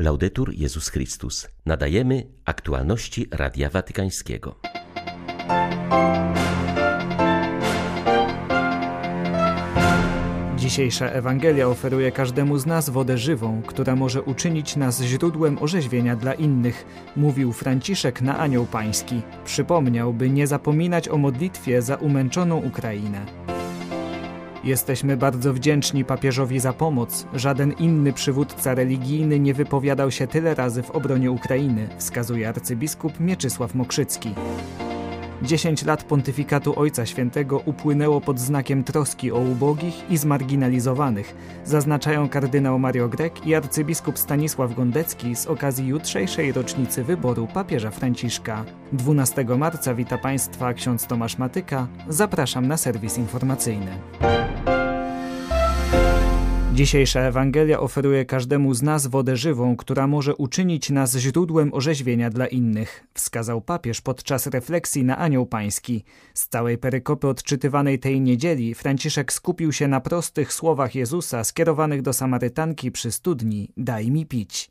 Laudetur Jezus Chrystus. Nadajemy aktualności Radia Watykańskiego. Dzisiejsza Ewangelia oferuje każdemu z nas wodę żywą, która może uczynić nas źródłem orzeźwienia dla innych, mówił Franciszek na Anioł Pański. Przypomniał, by nie zapominać o modlitwie za umęczoną Ukrainę. Jesteśmy bardzo wdzięczni papieżowi za pomoc. Żaden inny przywódca religijny nie wypowiadał się tyle razy w obronie Ukrainy, wskazuje arcybiskup Mieczysław Mokrzycki. Dziesięć lat pontyfikatu Ojca Świętego upłynęło pod znakiem troski o ubogich i zmarginalizowanych, zaznaczają kardynał Mario Grek i arcybiskup Stanisław Gondecki z okazji jutrzejszej rocznicy wyboru papieża Franciszka. 12 marca wita Państwa ksiądz Tomasz Matyka. Zapraszam na serwis informacyjny. Dzisiejsza Ewangelia oferuje każdemu z nas wodę żywą, która może uczynić nas źródłem orzeźwienia dla innych, wskazał papież podczas refleksji na Anioł Pański. Z całej perykopy odczytywanej tej niedzieli Franciszek skupił się na prostych słowach Jezusa skierowanych do Samarytanki przy studni Daj mi pić.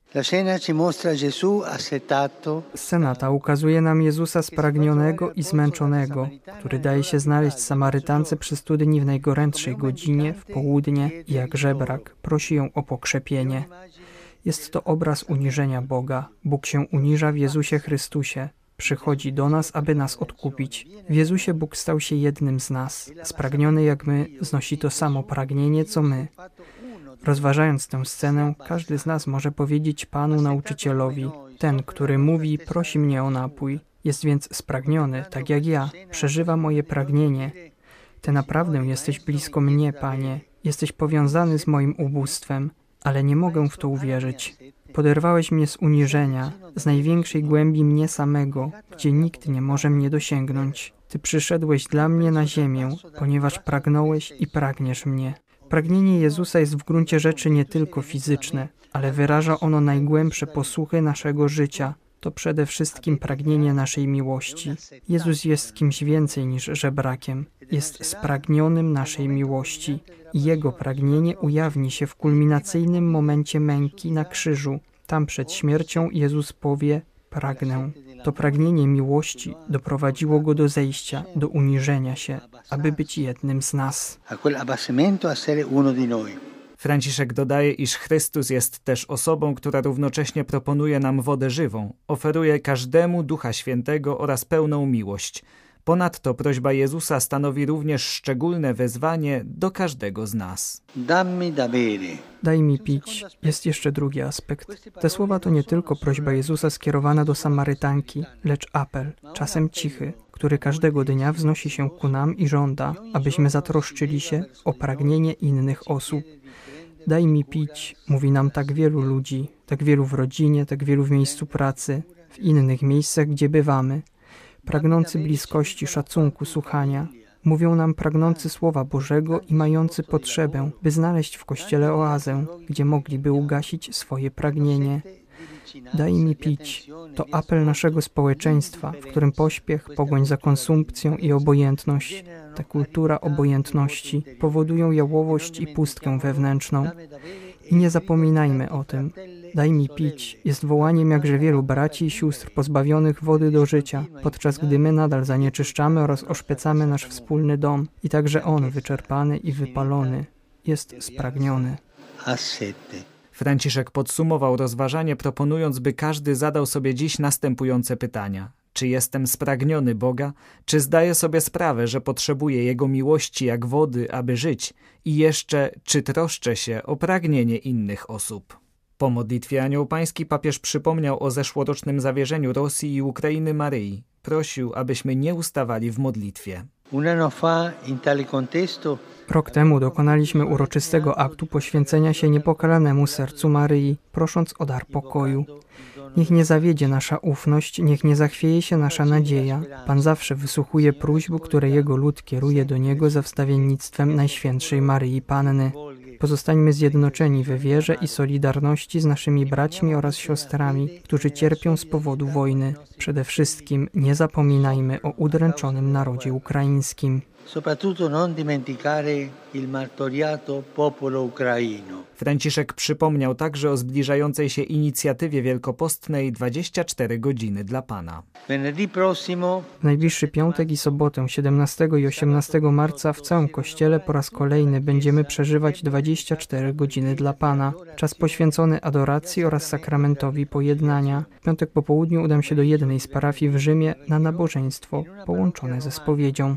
Scena ta ukazuje nam Jezusa spragnionego i zmęczonego, który daje się znaleźć Samarytance przy studni w najgorętszej godzinie, w południe jak żebrak prosi ją o pokrzepienie. Jest to obraz uniżenia Boga. Bóg się uniża w Jezusie Chrystusie. Przychodzi do nas, aby nas odkupić. W Jezusie Bóg stał się jednym z nas. Spragniony jak my, znosi to samo pragnienie, co my. Rozważając tę scenę, każdy z nas może powiedzieć Panu nauczycielowi: Ten, który mówi, prosi mnie o napój, jest więc spragniony, tak jak ja, przeżywa moje pragnienie. Ty naprawdę jesteś blisko mnie, Panie, jesteś powiązany z moim ubóstwem, ale nie mogę w to uwierzyć. Poderwałeś mnie z uniżenia, z największej głębi mnie samego, gdzie nikt nie może mnie dosięgnąć. Ty przyszedłeś dla mnie na ziemię, ponieważ pragnąłeś i pragniesz mnie. Pragnienie Jezusa jest w gruncie rzeczy nie tylko fizyczne, ale wyraża ono najgłębsze posłuchy naszego życia. To przede wszystkim pragnienie naszej miłości. Jezus jest kimś więcej niż żebrakiem. Jest spragnionym naszej miłości. Jego pragnienie ujawni się w kulminacyjnym momencie męki na krzyżu. Tam przed śmiercią Jezus powie: Pragnę. To pragnienie miłości doprowadziło go do zejścia, do uniżenia się, aby być jednym z nas. Franciszek dodaje, iż Chrystus jest też osobą, która równocześnie proponuje nam wodę żywą, oferuje każdemu Ducha Świętego oraz pełną miłość. Ponadto prośba Jezusa stanowi również szczególne wezwanie do każdego z nas. Daj mi pić. Jest jeszcze drugi aspekt. Te słowa to nie tylko prośba Jezusa skierowana do Samarytanki, lecz apel, czasem cichy, który każdego dnia wznosi się ku nam i żąda, abyśmy zatroszczyli się o pragnienie innych osób. Daj mi pić, mówi nam tak wielu ludzi, tak wielu w rodzinie, tak wielu w miejscu pracy, w innych miejscach, gdzie bywamy pragnący bliskości, szacunku, słuchania. Mówią nam pragnący Słowa Bożego i mający potrzebę, by znaleźć w Kościele oazę, gdzie mogliby ugasić swoje pragnienie. Daj mi pić. To apel naszego społeczeństwa, w którym pośpiech, pogoń za konsumpcją i obojętność, ta kultura obojętności powodują jałowość i pustkę wewnętrzną. I nie zapominajmy o tym. Daj mi pić jest wołaniem jakże wielu braci i sióstr pozbawionych wody do życia, podczas gdy my nadal zanieczyszczamy oraz oszpecamy nasz wspólny dom i także on, wyczerpany i wypalony, jest spragniony. Franciszek podsumował rozważanie, proponując, by każdy zadał sobie dziś następujące pytania. Czy jestem spragniony Boga? Czy zdaję sobie sprawę, że potrzebuję Jego miłości jak wody, aby żyć? I jeszcze, czy troszczę się o pragnienie innych osób? Po modlitwie Anioł Pański papież przypomniał o zeszłorocznym zawierzeniu Rosji i Ukrainy Maryi. Prosił, abyśmy nie ustawali w modlitwie. Rok temu dokonaliśmy uroczystego aktu poświęcenia się niepokalanemu sercu Maryi, prosząc o dar pokoju. Niech nie zawiedzie nasza ufność, niech nie zachwieje się nasza nadzieja. Pan zawsze wysłuchuje próśb, które Jego lud kieruje do Niego za wstawiennictwem Najświętszej Maryi Panny. Pozostańmy zjednoczeni we wierze i solidarności z naszymi braćmi oraz siostrami, którzy cierpią z powodu wojny. Przede wszystkim nie zapominajmy o udręczonym narodzie ukraińskim. Soprattutto non dimenticare il martoriato popolo ucraino. Franciszek przypomniał także o zbliżającej się inicjatywie wielkopostnej 24 godziny dla Pana. W najbliższy piątek i sobotę 17 i 18 marca w całym kościele po raz kolejny będziemy przeżywać 24 godziny dla Pana, czas poświęcony adoracji oraz sakramentowi pojednania. W piątek po południu udam się do jednej z parafii w Rzymie na nabożeństwo połączone ze spowiedzią.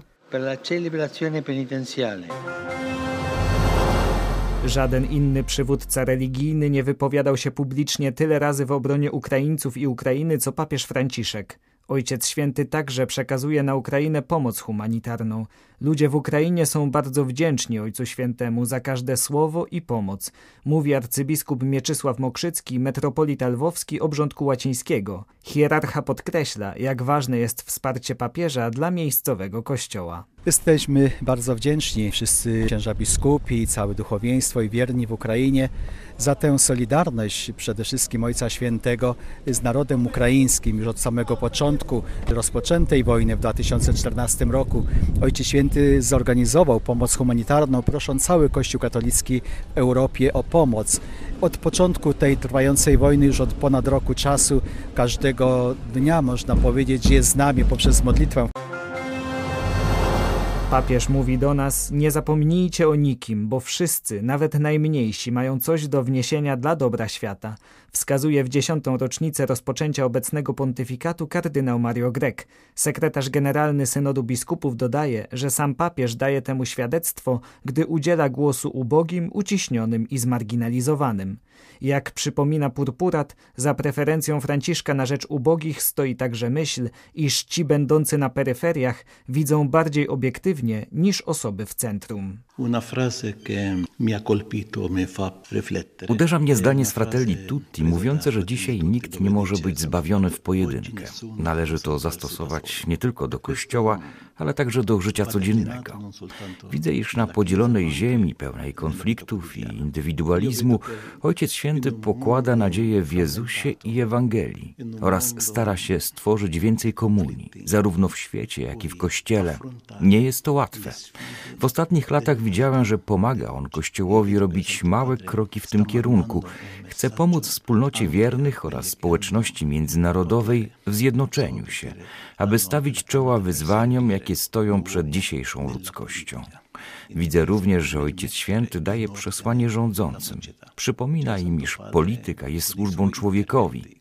Żaden inny przywódca religijny nie wypowiadał się publicznie tyle razy w obronie Ukraińców i Ukrainy, co papież Franciszek. Ojciec Święty także przekazuje na Ukrainę pomoc humanitarną. Ludzie w Ukrainie są bardzo wdzięczni Ojcu Świętemu za każde słowo i pomoc, mówi arcybiskup Mieczysław Mokrzycki, metropolita lwowski obrządku łacińskiego. Hierarcha podkreśla, jak ważne jest wsparcie papieża dla miejscowego kościoła. Jesteśmy bardzo wdzięczni, wszyscy księża biskupi, całe duchowieństwo i wierni w Ukrainie, za tę solidarność przede wszystkim Ojca Świętego z narodem ukraińskim już od samego początku rozpoczętej wojny w 2014 roku. Ojciec Święty zorganizował pomoc humanitarną, prosząc cały Kościół katolicki w Europie o pomoc. Od początku tej trwającej wojny, już od ponad roku czasu, każdego dnia można powiedzieć, jest z nami poprzez modlitwę. Papież mówi do nas: Nie zapomnijcie o nikim, bo wszyscy, nawet najmniejsi, mają coś do wniesienia dla dobra świata. Wskazuje w dziesiątą rocznicę rozpoczęcia obecnego pontyfikatu kardynał Mario Grek. Sekretarz generalny Synodu Biskupów dodaje, że sam papież daje temu świadectwo, gdy udziela głosu ubogim, uciśnionym i zmarginalizowanym. Jak przypomina Purpurat, za preferencją Franciszka na rzecz ubogich stoi także myśl, iż ci będący na peryferiach widzą bardziej obiektywnie niż osoby w centrum. Uderza mnie zdanie z Fratelli Tutti mówiące, że dzisiaj nikt nie może być zbawiony w pojedynkę. Należy to zastosować nie tylko do Kościoła, ale także do życia codziennego. Widzę, iż na podzielonej ziemi, pełnej konfliktów i indywidualizmu, Ojciec Święty pokłada nadzieję w Jezusie i Ewangelii oraz stara się stworzyć więcej komunii, zarówno w świecie, jak i w Kościele. Nie jest to łatwe. W ostatnich latach widziałem, że pomaga on Kościołowi robić małe kroki w tym kierunku. Chce pomóc wspólnocie wiernych oraz społeczności międzynarodowej w zjednoczeniu się, aby stawić czoła wyzwaniom, jakie stoją przed dzisiejszą ludzkością. Widzę również, że Ojciec Święty daje przesłanie rządzącym. Przypomina im, iż polityka jest służbą człowiekowi.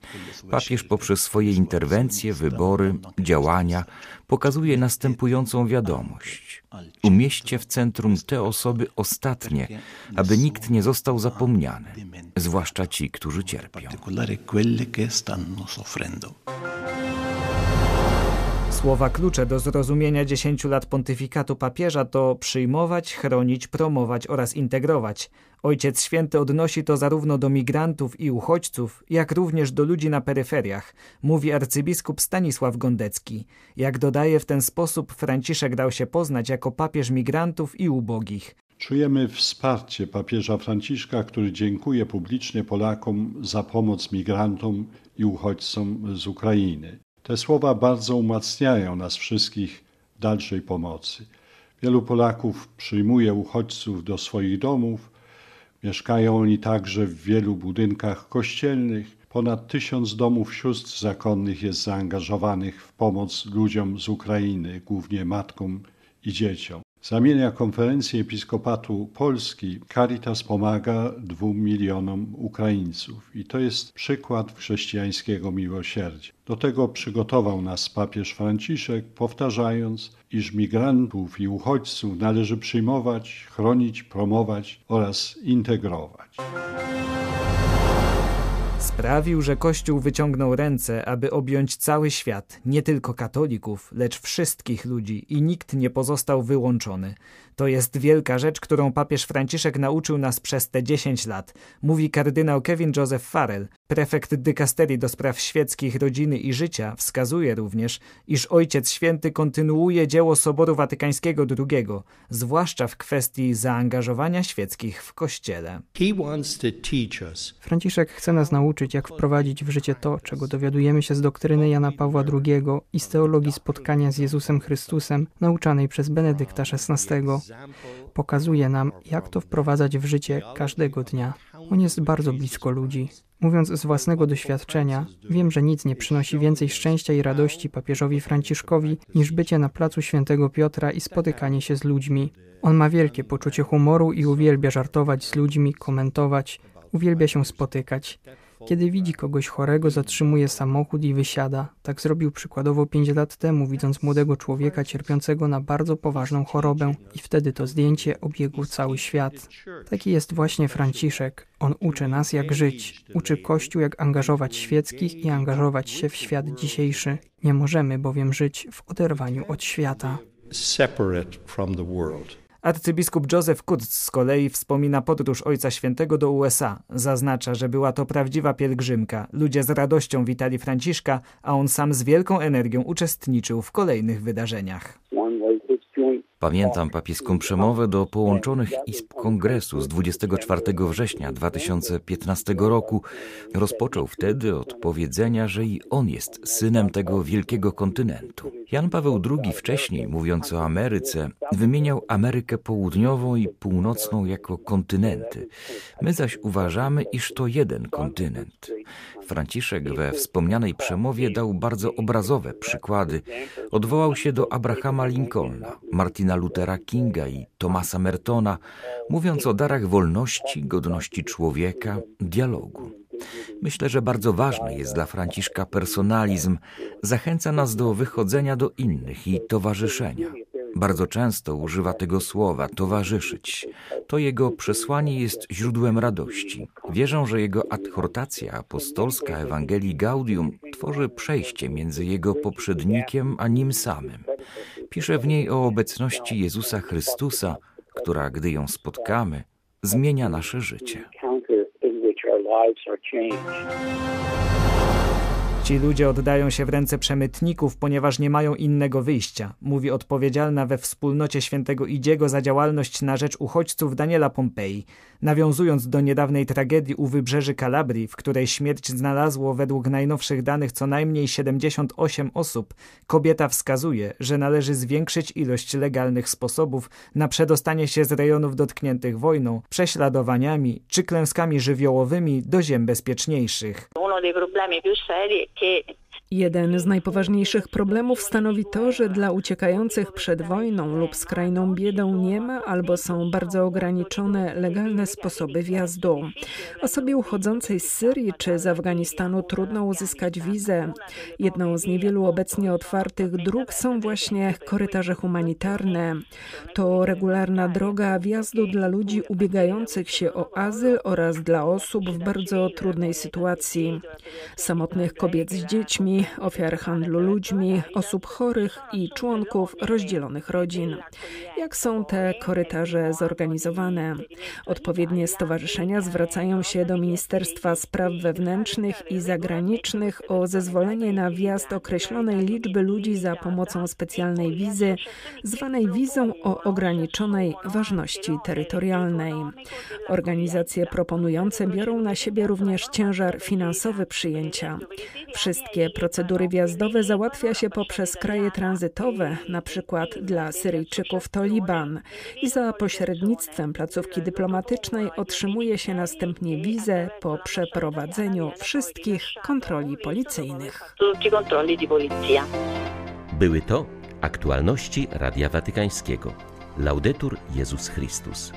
Papież poprzez swoje interwencje, wybory, działania pokazuje następującą wiadomość. Umieśćcie w centrum te osoby ostatnie, aby nikt nie został zapomniany, zwłaszcza ci, którzy cierpią. Słowa klucze do zrozumienia dziesięciu lat pontyfikatu papieża to przyjmować, chronić, promować oraz integrować. Ojciec Święty odnosi to zarówno do migrantów i uchodźców, jak również do ludzi na peryferiach, mówi arcybiskup Stanisław Gondecki. Jak dodaje, w ten sposób Franciszek dał się poznać jako papież migrantów i ubogich. Czujemy wsparcie papieża Franciszka, który dziękuje publicznie Polakom za pomoc migrantom i uchodźcom z Ukrainy. Te słowa bardzo umacniają nas wszystkich w dalszej pomocy. Wielu Polaków przyjmuje uchodźców do swoich domów. Mieszkają oni także w wielu budynkach kościelnych. Ponad tysiąc domów sióstr zakonnych jest zaangażowanych w pomoc ludziom z Ukrainy, głównie matkom i dzieciom. Zamienia konferencję Episkopatu Polski Caritas pomaga dwóm milionom Ukraińców i to jest przykład chrześcijańskiego miłosierdzia. Do tego przygotował nas papież Franciszek, powtarzając, iż migrantów i uchodźców należy przyjmować, chronić, promować oraz integrować. Sprawił, że Kościół wyciągnął ręce, aby objąć cały świat, nie tylko katolików, lecz wszystkich ludzi i nikt nie pozostał wyłączony. To jest wielka rzecz, którą papież Franciszek nauczył nas przez te 10 lat, mówi kardynał Kevin Joseph Farrell, prefekt dykasterii do spraw świeckich, rodziny i życia. Wskazuje również, iż Ojciec Święty kontynuuje dzieło Soboru Watykańskiego II, zwłaszcza w kwestii zaangażowania świeckich w Kościele. Franciszek chce nas nauczyć, jak wprowadzić w życie to, czego dowiadujemy się z doktryny Jana Pawła II i z teologii spotkania z Jezusem Chrystusem, nauczanej przez Benedykta XVI. Pokazuje nam, jak to wprowadzać w życie każdego dnia. On jest bardzo blisko ludzi. Mówiąc z własnego doświadczenia, wiem, że nic nie przynosi więcej szczęścia i radości papieżowi Franciszkowi niż bycie na placu świętego Piotra i spotykanie się z ludźmi. On ma wielkie poczucie humoru i uwielbia żartować z ludźmi, komentować, uwielbia się spotykać. Kiedy widzi kogoś chorego, zatrzymuje samochód i wysiada. Tak zrobił przykładowo pięć lat temu, widząc młodego człowieka cierpiącego na bardzo poważną chorobę i wtedy to zdjęcie obiegło cały świat. Taki jest właśnie Franciszek. On uczy nas jak żyć, uczy Kościół jak angażować świeckich i angażować się w świat dzisiejszy. Nie możemy bowiem żyć w oderwaniu od świata. Separate from the world. Arcybiskup Joseph Kutz z kolei wspomina podróż Ojca Świętego do USA. Zaznacza, że była to prawdziwa pielgrzymka. Ludzie z radością witali Franciszka, a on sam z wielką energią uczestniczył w kolejnych wydarzeniach. Pamiętam papieską przemowę do połączonych izb kongresu z 24 września 2015 roku. Rozpoczął wtedy od powiedzenia, że i on jest synem tego wielkiego kontynentu. Jan Paweł II wcześniej, mówiąc o Ameryce, wymieniał Amerykę Południową i Północną jako kontynenty. My zaś uważamy, iż to jeden kontynent. Franciszek we wspomnianej przemowie dał bardzo obrazowe przykłady. Odwołał się do Abrahama Lincolna, Martina Luthera Kinga i Thomasa Mertona, mówiąc o darach wolności, godności człowieka, dialogu. Myślę, że bardzo ważny jest dla Franciszka personalizm, zachęca nas do wychodzenia do innych i towarzyszenia. Bardzo często używa tego słowa towarzyszyć. To jego przesłanie jest źródłem radości. Wierzę, że jego adhortacja apostolska Ewangelii Gaudium tworzy przejście między jego poprzednikiem a nim samym. Pisze w niej o obecności Jezusa Chrystusa, która, gdy ją spotkamy, zmienia nasze życie. Ci ludzie oddają się w ręce przemytników, ponieważ nie mają innego wyjścia, mówi odpowiedzialna we wspólnocie świętego Idziego za działalność na rzecz uchodźców Daniela Pompei, nawiązując do niedawnej tragedii u wybrzeży Kalabrii, w której śmierć znalazło według najnowszych danych co najmniej 78 osób. Kobieta wskazuje, że należy zwiększyć ilość legalnych sposobów na przedostanie się z rejonów dotkniętych wojną, prześladowaniami czy klęskami żywiołowymi do ziem bezpieczniejszych. che Jeden z najpoważniejszych problemów stanowi to, że dla uciekających przed wojną lub skrajną biedą nie ma albo są bardzo ograniczone legalne sposoby wjazdu. Osobie uchodzącej z Syrii czy z Afganistanu trudno uzyskać wizę. Jedną z niewielu obecnie otwartych dróg są właśnie korytarze humanitarne. To regularna droga wjazdu dla ludzi ubiegających się o azyl oraz dla osób w bardzo trudnej sytuacji. Samotnych kobiet z dziećmi, ofiar handlu ludźmi, osób chorych i członków rozdzielonych rodzin. Jak są te korytarze zorganizowane? Odpowiednie stowarzyszenia zwracają się do Ministerstwa Spraw Wewnętrznych i Zagranicznych o zezwolenie na wjazd określonej liczby ludzi za pomocą specjalnej wizy, zwanej wizą o ograniczonej ważności terytorialnej. Organizacje proponujące biorą na siebie również ciężar finansowy przyjęcia. Wszystkie procedury wjazdowe załatwia się poprzez kraje tranzytowe, na przykład dla Syryjczyków to Liban, i za pośrednictwem placówki dyplomatycznej otrzymuje się następnie wizę po przeprowadzeniu wszystkich kontroli policyjnych. Były to aktualności Radia Watykańskiego. Laudetur Jezus Chrystus.